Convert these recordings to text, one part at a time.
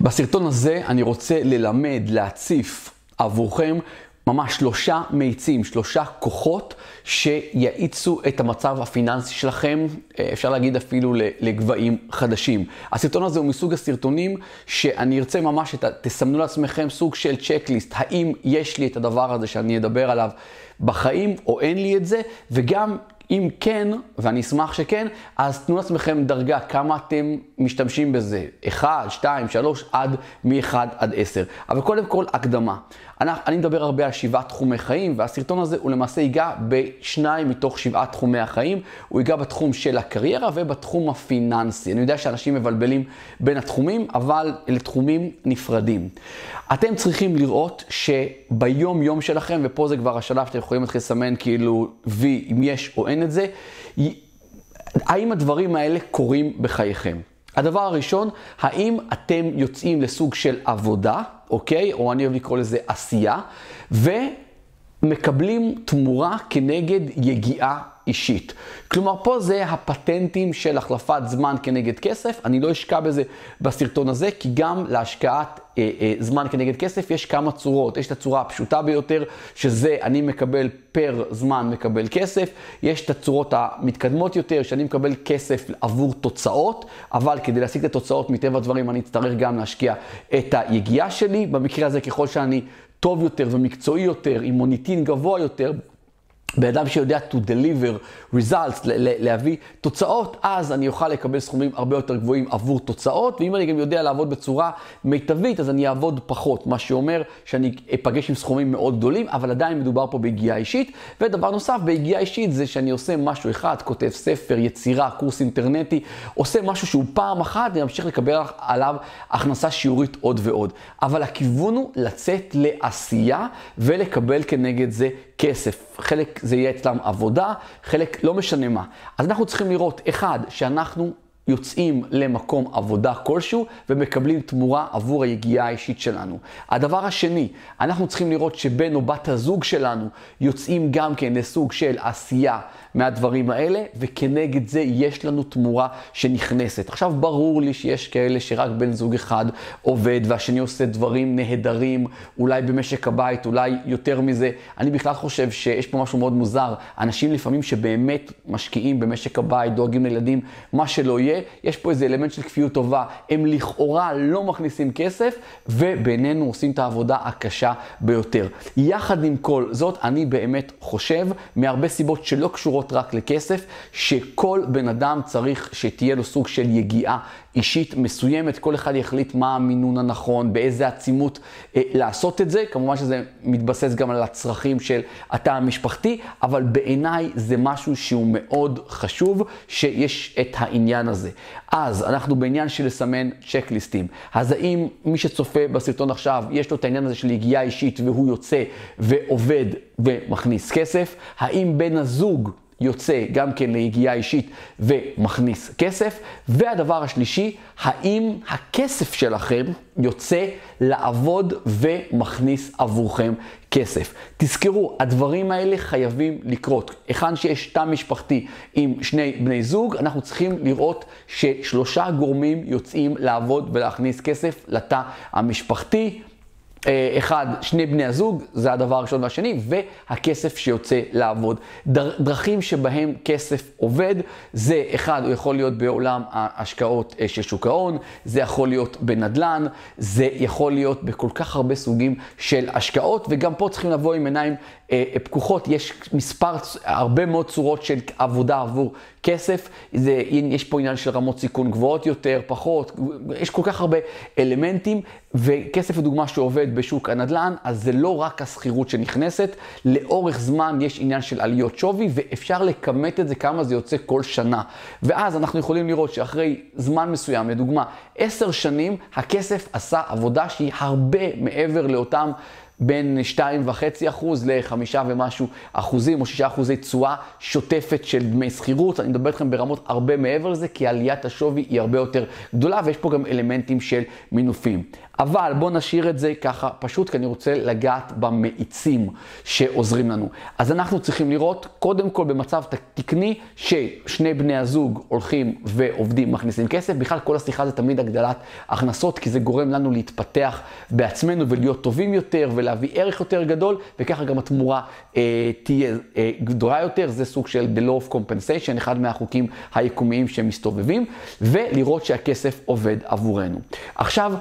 בסרטון הזה אני רוצה ללמד, להציף עבורכם ממש שלושה מאיצים, שלושה כוחות שיאיצו את המצב הפיננסי שלכם, אפשר להגיד אפילו לגבהים חדשים. הסרטון הזה הוא מסוג הסרטונים שאני ארצה ממש, תסמנו לעצמכם סוג של צ'קליסט, האם יש לי את הדבר הזה שאני אדבר עליו בחיים או אין לי את זה, וגם אם כן, ואני אשמח שכן, אז תנו לעצמכם דרגה כמה אתם משתמשים בזה. 1, 2, 3, עד מ-1 עד 10. אבל קודם כל, הקדמה. אני, אני מדבר הרבה על שבעה תחומי חיים, והסרטון הזה הוא למעשה ייגע בשניים מתוך שבעה תחומי החיים. הוא ייגע בתחום של הקריירה ובתחום הפיננסי. אני יודע שאנשים מבלבלים בין התחומים, אבל אלה תחומים נפרדים. אתם צריכים לראות שביום יום שלכם, ופה זה כבר השלב שאתם יכולים להתחיל לסמן כאילו וי, אם יש או אין את זה, האם הדברים האלה קורים בחייכם? הדבר הראשון, האם אתם יוצאים לסוג של עבודה, אוקיי? או אני אוהב לקרוא לזה עשייה, ומקבלים תמורה כנגד יגיעה אישית. כלומר, פה זה הפטנטים של החלפת זמן כנגד כסף. אני לא אשקע בזה בסרטון הזה, כי גם להשקעת אה, אה, זמן כנגד כסף יש כמה צורות. יש את הצורה הפשוטה ביותר, שזה אני מקבל פר זמן מקבל כסף. יש את הצורות המתקדמות יותר, שאני מקבל כסף עבור תוצאות, אבל כדי להשיג את התוצאות, מטבע הדברים, אני אצטרך גם להשקיע את היגיעה שלי. במקרה הזה, ככל שאני טוב יותר ומקצועי יותר, עם מוניטין גבוה יותר, בן אדם שיודע to deliver results, להביא תוצאות, אז אני אוכל לקבל סכומים הרבה יותר גבוהים עבור תוצאות, ואם אני גם יודע לעבוד בצורה מיטבית, אז אני אעבוד פחות, מה שאומר שאני אפגש עם סכומים מאוד גדולים, אבל עדיין מדובר פה ביגיעה אישית. ודבר נוסף, ביגיעה אישית זה שאני עושה משהו אחד, כותב ספר, יצירה, קורס אינטרנטי, עושה משהו שהוא פעם אחת, אני אמשיך לקבל עליו הכנסה שיעורית עוד ועוד. אבל הכיוון הוא לצאת לעשייה ולקבל כנגד זה כסף. חלק זה יהיה אצלם עבודה, חלק לא משנה מה. אז אנחנו צריכים לראות, אחד, שאנחנו יוצאים למקום עבודה כלשהו ומקבלים תמורה עבור היגיעה האישית שלנו. הדבר השני, אנחנו צריכים לראות שבן או בת הזוג שלנו יוצאים גם כן לסוג של עשייה מהדברים האלה, וכנגד זה יש לנו תמורה שנכנסת. עכשיו, ברור לי שיש כאלה שרק בן זוג אחד עובד והשני עושה דברים נהדרים, אולי במשק הבית, אולי יותר מזה. אני בכלל חושב שיש פה משהו מאוד מוזר. אנשים לפעמים שבאמת משקיעים במשק הבית, דואגים לילדים, מה שלא יהיה, יש פה איזה אלמנט של כפיות טובה. הם לכאורה לא מכניסים כסף, ובינינו עושים את העבודה הקשה ביותר. יחד עם כל זאת, אני באמת חושב, מהרבה סיבות שלא קשורות קשורות רק לכסף, שכל בן אדם צריך שתהיה לו סוג של יגיעה אישית מסוימת, כל אחד יחליט מה המינון הנכון, באיזה עצימות אה, לעשות את זה, כמובן שזה מתבסס גם על הצרכים של התא המשפחתי, אבל בעיניי זה משהו שהוא מאוד חשוב, שיש את העניין הזה. אז אנחנו בעניין של לסמן צ'קליסטים. אז האם מי שצופה בסרטון עכשיו, יש לו את העניין הזה של יגיעה אישית והוא יוצא ועובד ומכניס כסף? האם בן הזוג יוצא גם כן ליגיעה אישית ומכניס כסף. והדבר השלישי, האם הכסף שלכם יוצא לעבוד ומכניס עבורכם כסף. תזכרו, הדברים האלה חייבים לקרות. היכן שיש תא משפחתי עם שני בני זוג, אנחנו צריכים לראות ששלושה גורמים יוצאים לעבוד ולהכניס כסף לתא המשפחתי. אה, אחד, שני בני הזוג, זה הדבר הראשון והשני, והכסף שיוצא לעבוד. דרכים שבהם כסף עובד, זה אחד, הוא יכול להיות בעולם ההשקעות אה, של שוק ההון, זה יכול להיות בנדל"ן, זה יכול להיות בכל כך הרבה סוגים של השקעות, וגם פה צריכים לבוא עם עיניים פקוחות. יש מספר, הרבה מאוד צורות של עבודה עבור כסף. זה, יש פה עניין של רמות סיכון גבוהות יותר, פחות, יש כל כך הרבה אלמנטים, וכסף לדוגמה שעובד בשוק הנדל"ן, אז זה לא רק השכירות שנכנסת, לאורך זמן יש עניין של עליות שווי, ואפשר לכמת את זה כמה זה יוצא כל שנה. ואז אנחנו יכולים לראות שאחרי זמן מסוים, לדוגמה, עשר שנים, הכסף עשה עבודה שהיא הרבה מעבר לאותם בין 2.5% ל-5 ומשהו אחוזים או 6 אחוזי תשואה שוטפת של דמי שכירות. אני מדבר איתכם ברמות הרבה מעבר לזה, כי עליית השווי היא הרבה יותר גדולה, ויש פה גם אלמנטים של מינופים. אבל בואו נשאיר את זה ככה פשוט, כי אני רוצה לגעת במאיצים שעוזרים לנו. אז אנחנו צריכים לראות, קודם כל במצב תקני, ששני בני הזוג הולכים ועובדים, מכניסים כסף. בכלל כל השיחה זה תמיד הגדלת הכנסות, כי זה גורם לנו להתפתח בעצמנו ולהיות טובים יותר ולהביא ערך יותר גדול, וככה גם התמורה אה, תהיה אה, גדולה יותר. זה סוג של The Law of Compensation, אחד מהחוקים היקומיים שמסתובבים, ולראות שהכסף עובד עבורנו. עכשיו,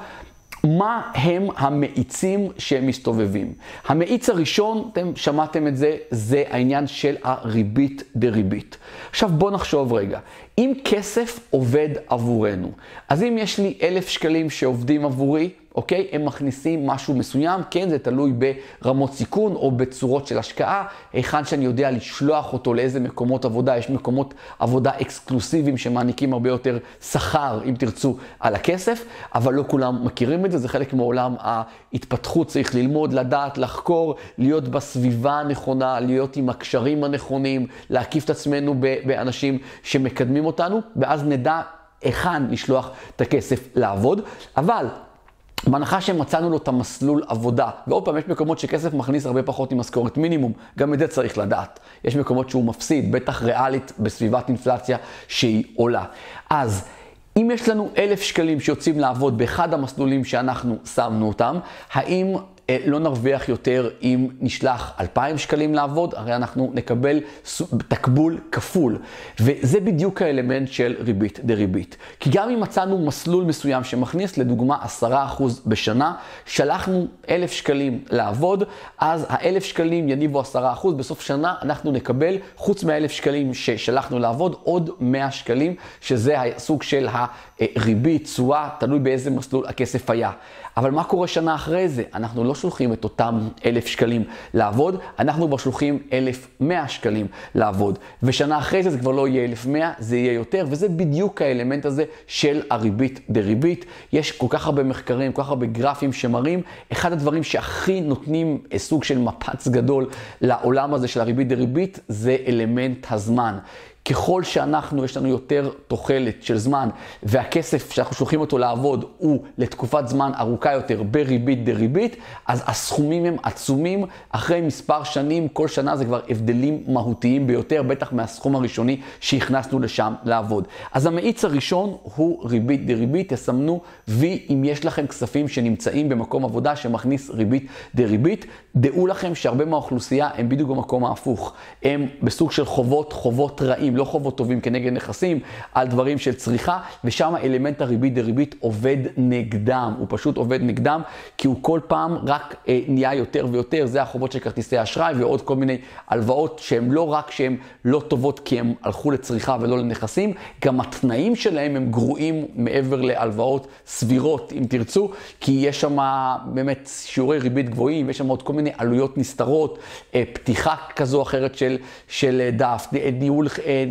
מה הם המאיצים שמסתובבים? המאיץ הראשון, אתם שמעתם את זה, זה העניין של הריבית דריבית. עכשיו בואו נחשוב רגע, אם כסף עובד עבורנו, אז אם יש לי אלף שקלים שעובדים עבורי, אוקיי? הם מכניסים משהו מסוים, כן, זה תלוי ברמות סיכון או בצורות של השקעה, היכן שאני יודע לשלוח אותו לאיזה מקומות עבודה, יש מקומות עבודה אקסקלוסיביים שמעניקים הרבה יותר שכר, אם תרצו, על הכסף, אבל לא כולם מכירים את זה, זה חלק מעולם ההתפתחות, צריך ללמוד, לדעת, לחקור, להיות בסביבה הנכונה, להיות עם הקשרים הנכונים, להקיף את עצמנו באנשים שמקדמים אותנו, ואז נדע היכן לשלוח את הכסף לעבוד. אבל בהנחה שמצאנו לו את המסלול עבודה, ועוד פעם, יש מקומות שכסף מכניס הרבה פחות ממשכורת מינימום, גם את זה צריך לדעת. יש מקומות שהוא מפסיד, בטח ריאלית, בסביבת אינפלציה שהיא עולה. אז אם יש לנו אלף שקלים שיוצאים לעבוד באחד המסלולים שאנחנו שמנו אותם, האם לא נרוויח יותר אם נשלח 2,000 שקלים לעבוד, הרי אנחנו נקבל תקבול כפול. וזה בדיוק האלמנט של ריבית דריבית. כי גם אם מצאנו מסלול מסוים שמכניס לדוגמה 10% בשנה, שלחנו 1,000 שקלים לעבוד, אז ה-1,000 שקלים יניבו 10%, בסוף שנה אנחנו נקבל, חוץ מה-1,000 שקלים ששלחנו לעבוד, עוד 100 שקלים, שזה הסוג של הריבית, תשואה, תלוי באיזה מסלול הכסף היה. אבל מה קורה שנה אחרי זה? אנחנו לא שולחים את אותם אלף שקלים לעבוד, אנחנו כבר שולחים אלף מאה שקלים לעבוד. ושנה אחרי זה זה כבר לא יהיה אלף מאה, זה יהיה יותר, וזה בדיוק האלמנט הזה של הריבית דריבית. יש כל כך הרבה מחקרים, כל כך הרבה גרפים שמראים, אחד הדברים שהכי נותנים סוג של מפץ גדול לעולם הזה של הריבית דריבית, זה אלמנט הזמן. ככל שאנחנו, יש לנו יותר תוחלת של זמן, והכסף שאנחנו שולחים אותו לעבוד הוא לתקופת זמן ארוכה יותר בריבית דריבית, אז הסכומים הם עצומים. אחרי מספר שנים, כל שנה זה כבר הבדלים מהותיים ביותר, בטח מהסכום הראשוני שהכנסנו לשם לעבוד. אז המאיץ הראשון הוא ריבית דריבית, תסמנו וי אם יש לכם כספים שנמצאים במקום עבודה שמכניס ריבית דריבית. דעו לכם שהרבה מהאוכלוסייה הם בדיוק במקום ההפוך. הם בסוג של חובות, חובות רעים. לא חובות טובים כנגד נכסים, על דברים של צריכה, ושם אלמנט הריבית דריבית עובד נגדם, הוא פשוט עובד נגדם, כי הוא כל פעם רק אה, נהיה יותר ויותר, זה החובות של כרטיסי אשראי ועוד כל מיני הלוואות שהן לא רק שהן לא טובות כי הן הלכו לצריכה ולא לנכסים, גם התנאים שלהם הם גרועים מעבר להלוואות סבירות, אם תרצו, כי יש שם באמת שיעורי ריבית גבוהים, יש שם עוד כל מיני עלויות נסתרות, אה, פתיחה כזו או אחרת של, של דף, ניהול אה,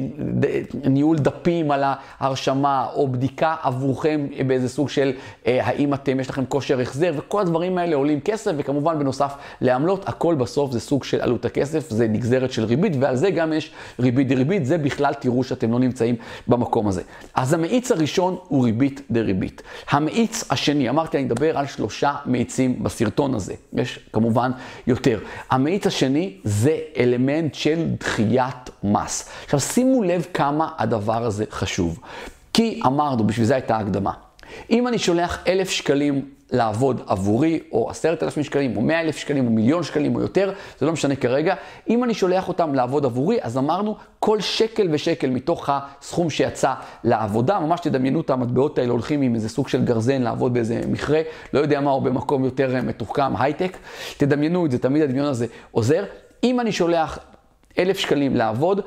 ניהול דפים על ההרשמה, או בדיקה עבורכם באיזה סוג של אה, האם אתם, יש לכם כושר החזר, וכל הדברים האלה עולים כסף, וכמובן בנוסף לעמלות, הכל בסוף זה סוג של עלות הכסף, זה נגזרת של ריבית, ועל זה גם יש ריבית דריבית, זה בכלל תראו שאתם לא נמצאים במקום הזה. אז המאיץ הראשון הוא ריבית דריבית. המאיץ השני, אמרתי, אני אדבר על שלושה מאיצים בסרטון הזה, יש כמובן יותר. המאיץ השני זה אלמנט של דחיית מס. עכשיו שימו לב כמה הדבר הזה חשוב. כי אמרנו, בשביל זה הייתה הקדמה. אם אני שולח אלף שקלים לעבוד עבורי, או עשרת אלפים שקלים, או מאה אלף שקלים, או מיליון שקלים, או יותר, זה לא משנה כרגע. אם אני שולח אותם לעבוד עבורי, אז אמרנו, כל שקל ושקל מתוך הסכום שיצא לעבודה, ממש תדמיינו את המטבעות האלה הולכים עם איזה סוג של גרזן לעבוד באיזה מכרה, לא יודע מה, או במקום יותר מתוחכם, הייטק. תדמיינו את זה, תמיד הדמיון הזה עוזר. אם אני שולח אלף שקלים לעבוד,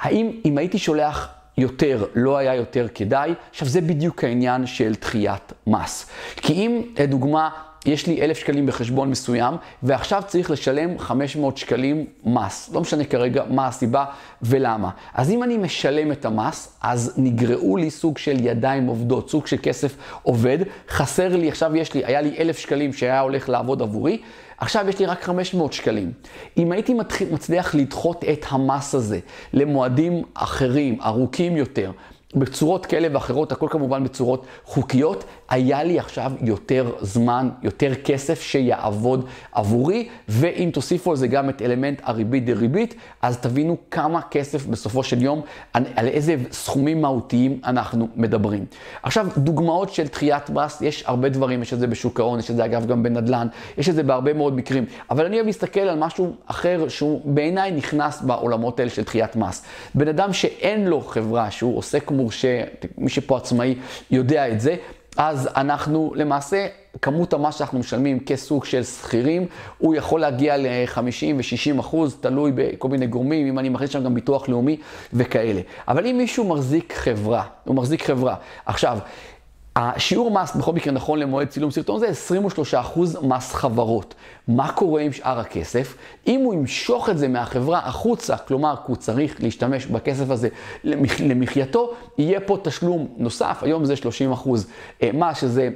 האם אם הייתי שולח יותר, לא היה יותר כדאי? עכשיו, זה בדיוק העניין של דחיית מס. כי אם, לדוגמה, יש לי אלף שקלים בחשבון מסוים, ועכשיו צריך לשלם 500 שקלים מס. לא משנה כרגע מה הסיבה ולמה. אז אם אני משלם את המס, אז נגרעו לי סוג של ידיים עובדות, סוג של כסף עובד. חסר לי, עכשיו יש לי, היה לי אלף שקלים שהיה הולך לעבוד עבורי, עכשיו יש לי רק 500 שקלים. אם הייתי מצליח לדחות את המס הזה למועדים אחרים, ארוכים יותר, בצורות כאלה ואחרות, הכל כמובן בצורות חוקיות, היה לי עכשיו יותר זמן, יותר כסף שיעבוד עבורי, ואם תוסיפו על זה גם את אלמנט הריבית דריבית, אז תבינו כמה כסף בסופו של יום, על איזה סכומים מהותיים אנחנו מדברים. עכשיו, דוגמאות של דחיית מס, יש הרבה דברים, יש את זה בשוק ההון, יש את זה אגב גם בנדל"ן, יש את זה בהרבה מאוד מקרים, אבל אני אוהב להסתכל על משהו אחר שהוא בעיניי נכנס בעולמות האלה של דחיית מס. בן אדם שאין לו חברה, שהוא עוסק מורשה, מי שפה עצמאי יודע את זה, אז אנחנו למעשה, כמות המס שאנחנו משלמים כסוג של שכירים, הוא יכול להגיע ל-50 ו-60 אחוז, תלוי בכל מיני גורמים, אם אני מכניס שם גם ביטוח לאומי וכאלה. אבל אם מישהו מחזיק חברה, הוא מחזיק חברה. עכשיו, השיעור מס בכל מקרה נכון למועד צילום סרטון זה 23% מס חברות. מה קורה עם שאר הכסף? אם הוא ימשוך את זה מהחברה החוצה, כלומר, הוא צריך להשתמש בכסף הזה למח... למחייתו, יהיה פה תשלום נוסף, היום זה 30% אה, מס, שזה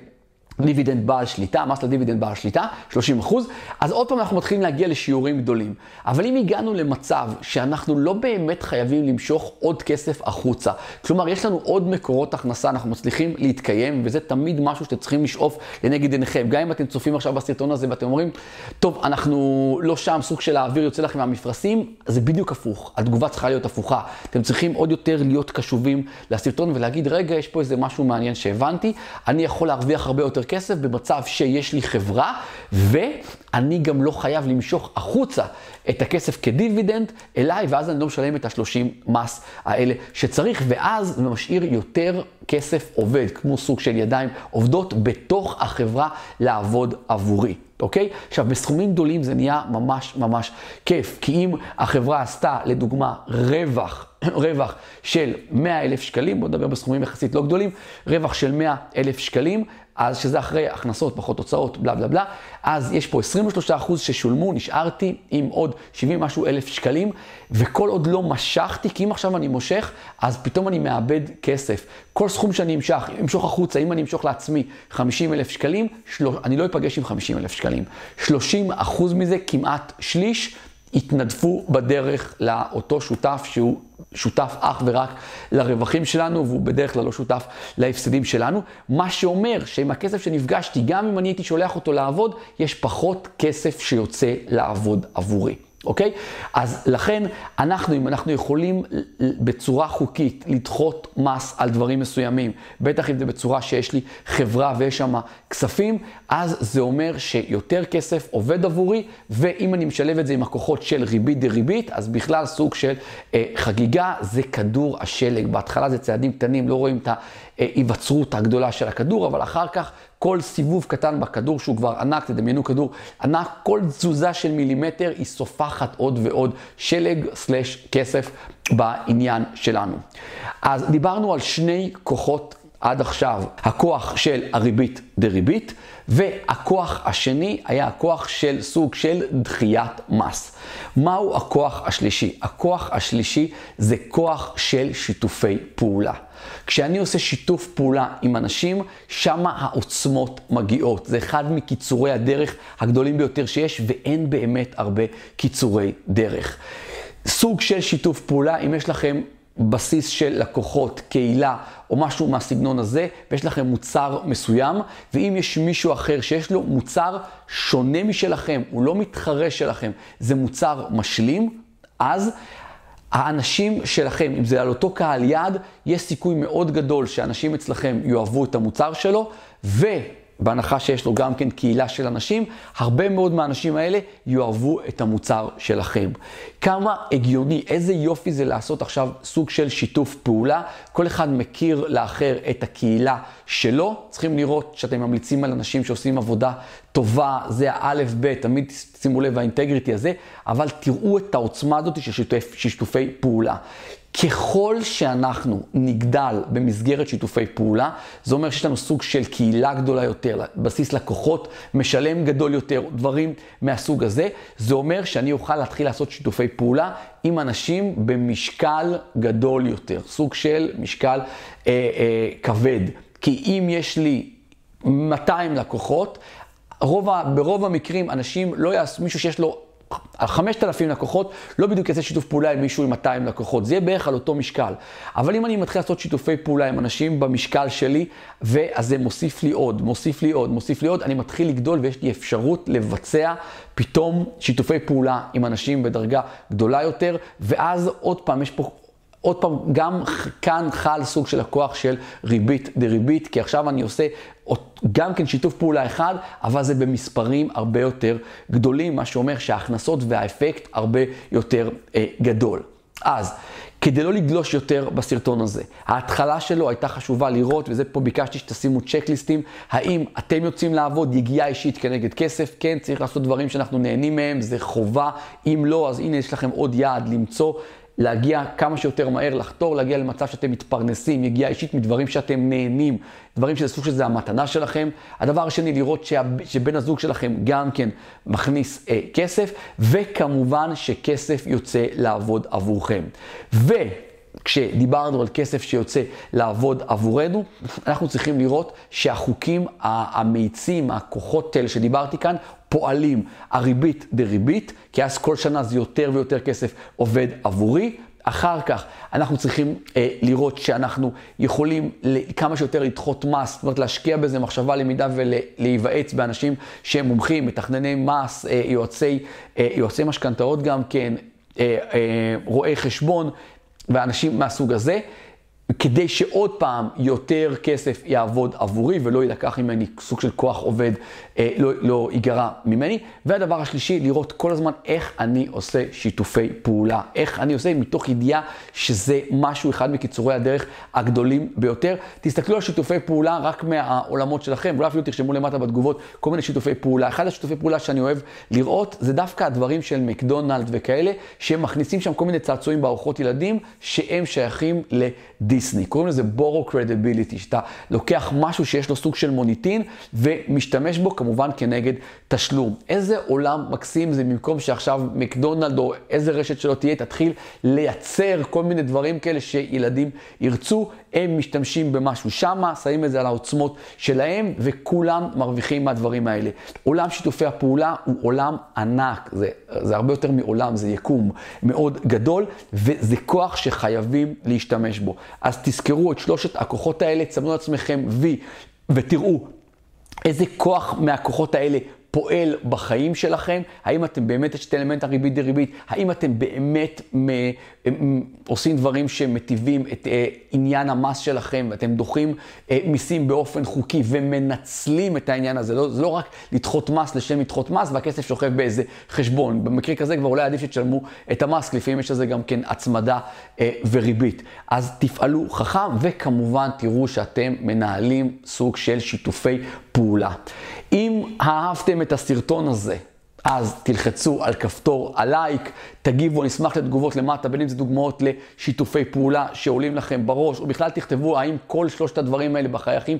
דיבידנד בעל שליטה, מס לדיבידנד בעל שליטה, 30 אחוז, אז עוד פעם אנחנו מתחילים להגיע לשיעורים גדולים. אבל אם הגענו למצב שאנחנו לא באמת חייבים למשוך עוד כסף החוצה, כלומר יש לנו עוד מקורות הכנסה, אנחנו מצליחים להתקיים, וזה תמיד משהו שאתם צריכים לשאוף לנגד עיניכם. גם אם אתם צופים עכשיו בסרטון הזה ואתם אומרים, טוב, אנחנו לא שם, סוג של האוויר יוצא לכם מהמפרשים, זה בדיוק הפוך, התגובה צריכה להיות הפוכה. אתם צריכים עוד יותר להיות קשובים לסרטון ולהגיד, רגע, יש פה איזה משהו מעניין שהבנתי, אני יכול להרוויח הרבה יותר כסף במצב שיש לי חברה, ואני גם לא חייב למשוך החוצה את הכסף כדיבידנד אליי, ואז אני לא משלם את ה-30 מס האלה שצריך, ואז זה משאיר יותר כסף עובד, כמו סוג של ידיים עובדות בתוך החברה לעבוד עבורי. אוקיי? עכשיו, בסכומים גדולים זה נהיה ממש ממש כיף, כי אם החברה עשתה, לדוגמה, רווח, רווח של 100 אלף שקלים, בואו נדבר בסכומים יחסית לא גדולים, רווח של 100 אלף שקלים, אז שזה אחרי הכנסות, פחות הוצאות, בלה בלה בלה, אז יש פה 23% ששולמו, נשארתי עם עוד 70 משהו אלף שקלים, וכל עוד לא משכתי, כי אם עכשיו אני מושך, אז פתאום אני מאבד כסף. כל סכום שאני אמשוך, אמשוך החוצה, אם אני אמשוך לעצמי 50 אלף שקלים, של... אני לא אפגש עם 50 אלף שקלים. 30 מזה, כמעט שליש, התנדפו בדרך לאותו שותף שהוא שותף אך ורק לרווחים שלנו, והוא בדרך כלל לא שותף להפסדים שלנו. מה שאומר שעם הכסף שנפגשתי, גם אם אני הייתי שולח אותו לעבוד, יש פחות כסף שיוצא לעבוד עבורי. אוקיי? אז לכן אנחנו, אם אנחנו יכולים בצורה חוקית לדחות מס על דברים מסוימים, בטח אם זה בצורה שיש לי חברה ויש שם כספים, אז זה אומר שיותר כסף עובד עבורי, ואם אני משלב את זה עם הכוחות של ריבית דריבית, אז בכלל סוג של אה, חגיגה, זה כדור השלג. בהתחלה זה צעדים קטנים, לא רואים את ההיווצרות הגדולה של הכדור, אבל אחר כך כל סיבוב קטן בכדור שהוא כבר ענק, תדמיינו כדור ענק, כל תזוזה של מילימטר היא סופחת עוד ועוד שלג סלש כסף בעניין שלנו. אז דיברנו על שני כוחות עד עכשיו, הכוח של הריבית דריבית, והכוח השני היה הכוח של סוג של דחיית מס. מהו הכוח השלישי? הכוח השלישי זה כוח של שיתופי פעולה. כשאני עושה שיתוף פעולה עם אנשים, שם העוצמות מגיעות. זה אחד מקיצורי הדרך הגדולים ביותר שיש, ואין באמת הרבה קיצורי דרך. סוג של שיתוף פעולה, אם יש לכם בסיס של לקוחות, קהילה או משהו מהסגנון הזה, ויש לכם מוצר מסוים, ואם יש מישהו אחר שיש לו מוצר שונה משלכם, הוא לא מתחרה שלכם, זה מוצר משלים, אז האנשים שלכם, אם זה על אותו קהל יעד, יש סיכוי מאוד גדול שאנשים אצלכם יאהבו את המוצר שלו, ו... בהנחה שיש לו גם כן קהילה של אנשים, הרבה מאוד מהאנשים האלה יאהבו את המוצר שלכם. כמה הגיוני, איזה יופי זה לעשות עכשיו סוג של שיתוף פעולה. כל אחד מכיר לאחר את הקהילה שלו. צריכים לראות שאתם ממליצים על אנשים שעושים עבודה טובה, זה האלף בית, תמיד שימו לב האינטגריטי הזה, אבל תראו את העוצמה הזאת של שיתופי פעולה. ככל שאנחנו נגדל במסגרת שיתופי פעולה, זה אומר שיש לנו סוג של קהילה גדולה יותר, בסיס לקוחות, משלם גדול יותר, דברים מהסוג הזה. זה אומר שאני אוכל להתחיל לעשות שיתופי פעולה עם אנשים במשקל גדול יותר, סוג של משקל אה, אה, כבד. כי אם יש לי 200 לקוחות, רוב, ברוב המקרים אנשים לא יעשו, מישהו שיש לו 5,000 לקוחות, לא בדיוק יעשה שיתוף פעולה עם מישהו עם 200 לקוחות, זה יהיה בערך על אותו משקל. אבל אם אני מתחיל לעשות שיתופי פעולה עם אנשים במשקל שלי, ואז זה מוסיף לי עוד, מוסיף לי עוד, מוסיף לי עוד, אני מתחיל לגדול ויש לי אפשרות לבצע פתאום שיתופי פעולה עם אנשים בדרגה גדולה יותר, ואז עוד פעם, יש פה עוד פעם, גם כאן חל סוג של הכוח של ריבית דריבית, כי עכשיו אני עושה גם כן שיתוף פעולה אחד, אבל זה במספרים הרבה יותר גדולים, מה שאומר שההכנסות והאפקט הרבה יותר אה, גדול. אז, כדי לא לגלוש יותר בסרטון הזה, ההתחלה שלו הייתה חשובה לראות, וזה פה ביקשתי שתשימו צ'קליסטים, האם אתם יוצאים לעבוד יגיעה אישית כנגד כסף? כן, צריך לעשות דברים שאנחנו נהנים מהם, זה חובה. אם לא, אז הנה יש לכם עוד יעד למצוא להגיע כמה שיותר מהר, לחתור, להגיע למצב שאתם מתפרנסים, יגיעה אישית מדברים שאתם נהנים, דברים שזה סוג שזה המתנה שלכם. הדבר השני, לראות שה, שבן הזוג שלכם גם כן מכניס אה, כסף, וכמובן שכסף יוצא לעבוד עבורכם. ו... כשדיברנו על כסף שיוצא לעבוד עבורנו, אנחנו צריכים לראות שהחוקים המאיצים, הכוחות האלה שדיברתי כאן, פועלים הריבית דריבית, כי אז כל שנה זה יותר ויותר כסף עובד עבורי. אחר כך אנחנו צריכים אה, לראות שאנחנו יכולים כמה שיותר לדחות מס, זאת אומרת להשקיע בזה מחשבה, למידה ולהיוועץ באנשים שהם מומחים, מתכנני מס, אה, יועצי, אה, יועצי משכנתאות גם כן, אה, אה, רואי חשבון ואנשים מהסוג הזה. כדי שעוד פעם יותר כסף יעבוד עבורי ולא יילקח ממני סוג של כוח עובד, אה, לא, לא ייגרע ממני. והדבר השלישי, לראות כל הזמן איך אני עושה שיתופי פעולה. איך אני עושה מתוך ידיעה שזה משהו, אחד מקיצורי הדרך הגדולים ביותר. תסתכלו על שיתופי פעולה רק מהעולמות שלכם, אולי אפילו תרשמו למטה בתגובות כל מיני שיתופי פעולה. אחד השיתופי פעולה שאני אוהב לראות זה דווקא הדברים של מקדונלד וכאלה, שהם מכניסים שם כל מיני צעצועים בארוחות ילדים, שהם שייכים לדיסני. דיסני, קוראים לזה בורו קרדיביליטי, שאתה לוקח משהו שיש לו סוג של מוניטין ומשתמש בו כמובן כנגד תשלום. איזה עולם מקסים זה במקום שעכשיו מקדונלד או איזה רשת שלא תהיה, תתחיל לייצר כל מיני דברים כאלה שילדים ירצו, הם משתמשים במשהו שמה, שמים את זה על העוצמות שלהם וכולם מרוויחים מהדברים האלה. עולם שיתופי הפעולה הוא עולם ענק, זה, זה הרבה יותר מעולם, זה יקום מאוד גדול וזה כוח שחייבים להשתמש בו. אז תזכרו את שלושת הכוחות האלה, צמנו לעצמכם וי, ותראו איזה כוח מהכוחות האלה פועל בחיים שלכם, האם אתם באמת, יש את אלמנט הריבית דריבית, האם אתם באמת עושים דברים שמטיבים את אה, עניין המס שלכם, ואתם דוחים אה, מיסים באופן חוקי ומנצלים את העניין הזה. לא, זה לא רק לדחות מס לשם לדחות מס, והכסף שוכב באיזה חשבון. במקרה כזה כבר אולי עדיף שתשלמו את המס, לפעמים יש לזה גם כן הצמדה אה, וריבית. אז תפעלו חכם, וכמובן תראו שאתם מנהלים סוג של שיתופי פעולה. אם אהבתם את הסרטון הזה, אז תלחצו על כפתור הלייק, תגיבו, אני אשמח לתגובות למטה, בין אם זה דוגמאות לשיתופי פעולה שעולים לכם בראש, או בכלל תכתבו האם כל שלושת הדברים האלה בחיים,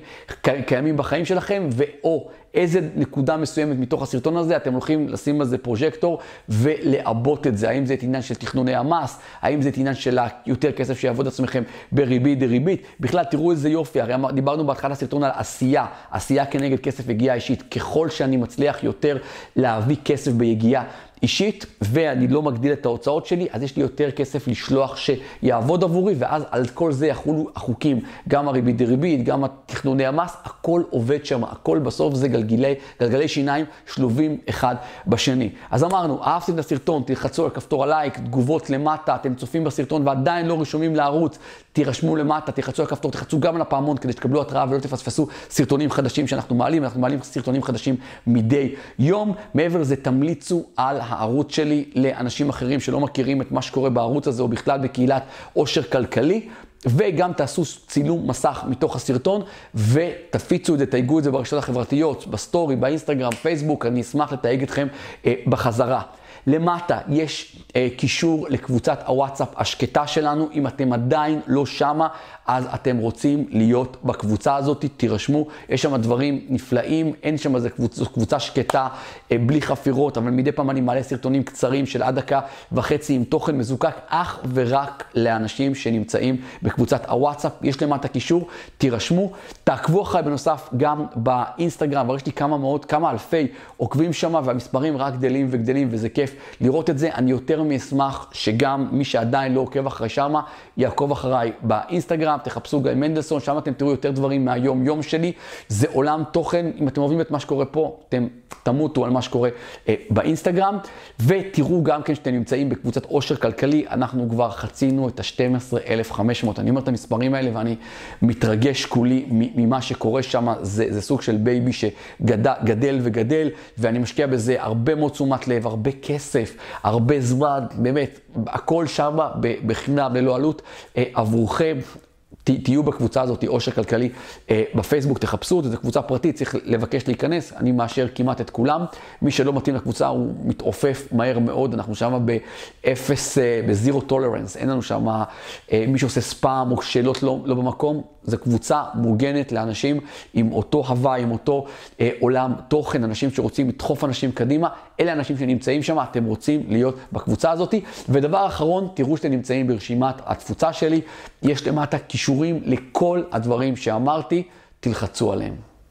קיימים בחיים שלכם, ואו איזה נקודה מסוימת מתוך הסרטון הזה אתם הולכים לשים על זה פרוז'קטור ולעבות את זה. האם זה את עניין של תכנוני המס, האם זה את עניין של יותר כסף שיעבוד עצמכם בריבית דריבית. בכלל, תראו איזה יופי, הרי דיברנו בהתחלת הסרטון על עשייה, עשייה כנגד כסף יגיעה אישית. ככל שאני מצליח יותר להביא כסף ביגיעה אישית, ואני לא מגדיל את ההוצאות שלי, אז יש לי יותר כסף לשלוח שיעבוד עבורי, ואז על כל זה יחולו החוקים, גם הריבית דריבית, גם התכנוני המס, הכל עובד שם, הכל בסוף זה גלגלי, גלגלי שיניים שלובים אחד בשני. אז אמרנו, אהבתם את הסרטון, תלחצו על כפתור הלייק, תגובות למטה, אתם צופים בסרטון ועדיין לא רשומים לערוץ, תירשמו למטה, תלחצו על הכפתור, תלחצו גם על הפעמון כדי שתקבלו התראה ולא תפספסו סרטונים חדשים שאנחנו מעלים, אנחנו מעלים סרטונים חדשים מדי יום. מעבר לזה, תמליצו על הערוץ שלי לאנשים אחרים שלא מכירים את מה שקורה בערוץ הזה, או בכלל בקהילת עושר כלכלי. וגם תעשו צילום מסך מתוך הסרטון ותפיצו את זה, תייגו את זה ברשתות החברתיות, בסטורי, באינסטגרם, פייסבוק, אני אשמח לתייג אתכם אה, בחזרה. למטה יש אה, קישור לקבוצת הוואטסאפ השקטה שלנו. אם אתם עדיין לא שמה, אז אתם רוצים להיות בקבוצה הזאת, תירשמו. יש שם דברים נפלאים, אין שם איזה קבוצה, קבוצה שקטה, אה, בלי חפירות, אבל מדי פעם אני מעלה סרטונים קצרים של עד דקה וחצי עם תוכן מזוקק, אך ורק לאנשים שנמצאים בקבוצת הוואטסאפ. יש למטה קישור, תירשמו. תעקבו אחריי בנוסף גם באינסטגרם, אבל יש לי כמה מאות, כמה אלפי עוקבים שם, והמספרים רק גדלים וגדלים, וזה כיף כיף לראות את זה. אני יותר מאשמח שגם מי שעדיין לא עוקב אחרי שמה, יעקוב אחריי באינסטגרם, תחפשו גיא מנדלסון, שם אתם תראו יותר דברים מהיום-יום שלי. זה עולם תוכן, אם אתם אוהבים את מה שקורה פה, אתם תמותו על מה שקורה אה, באינסטגרם. ותראו גם כן שאתם נמצאים בקבוצת עושר כלכלי, אנחנו כבר חצינו את ה-12,500. אני אומר את המספרים האלה ואני מתרגש כולי ממה שקורה שם, זה, זה סוג של baby שגדל וגדל, ואני משקיע בזה הרבה מאוד תשומת לב, הרבה כסף, הרבה זמן, באמת, הכל שם בחינם, ללא עלות, אה, עבורכם. תהיו בקבוצה הזאת, עושר כלכלי, אה, בפייסבוק, תחפשו אותה, זו קבוצה פרטית, צריך לבקש להיכנס, אני מאשר כמעט את כולם. מי שלא מתאים לקבוצה הוא מתעופף מהר מאוד, אנחנו שם באפס, אה, ב zero tolerance, אין לנו שם אה, מי שעושה ספאם או שאלות לא, לא במקום, זו קבוצה מוגנת לאנשים עם אותו הווה, עם אותו אה, עולם תוכן, אנשים שרוצים לדחוף אנשים קדימה, אלה האנשים שנמצאים שם, אתם רוצים להיות בקבוצה הזאת. ודבר אחרון, תראו שאתם נמצאים ברשימת התפוצה שלי, יש למטה קישורים לכל הדברים שאמרתי, תלחצו עליהם.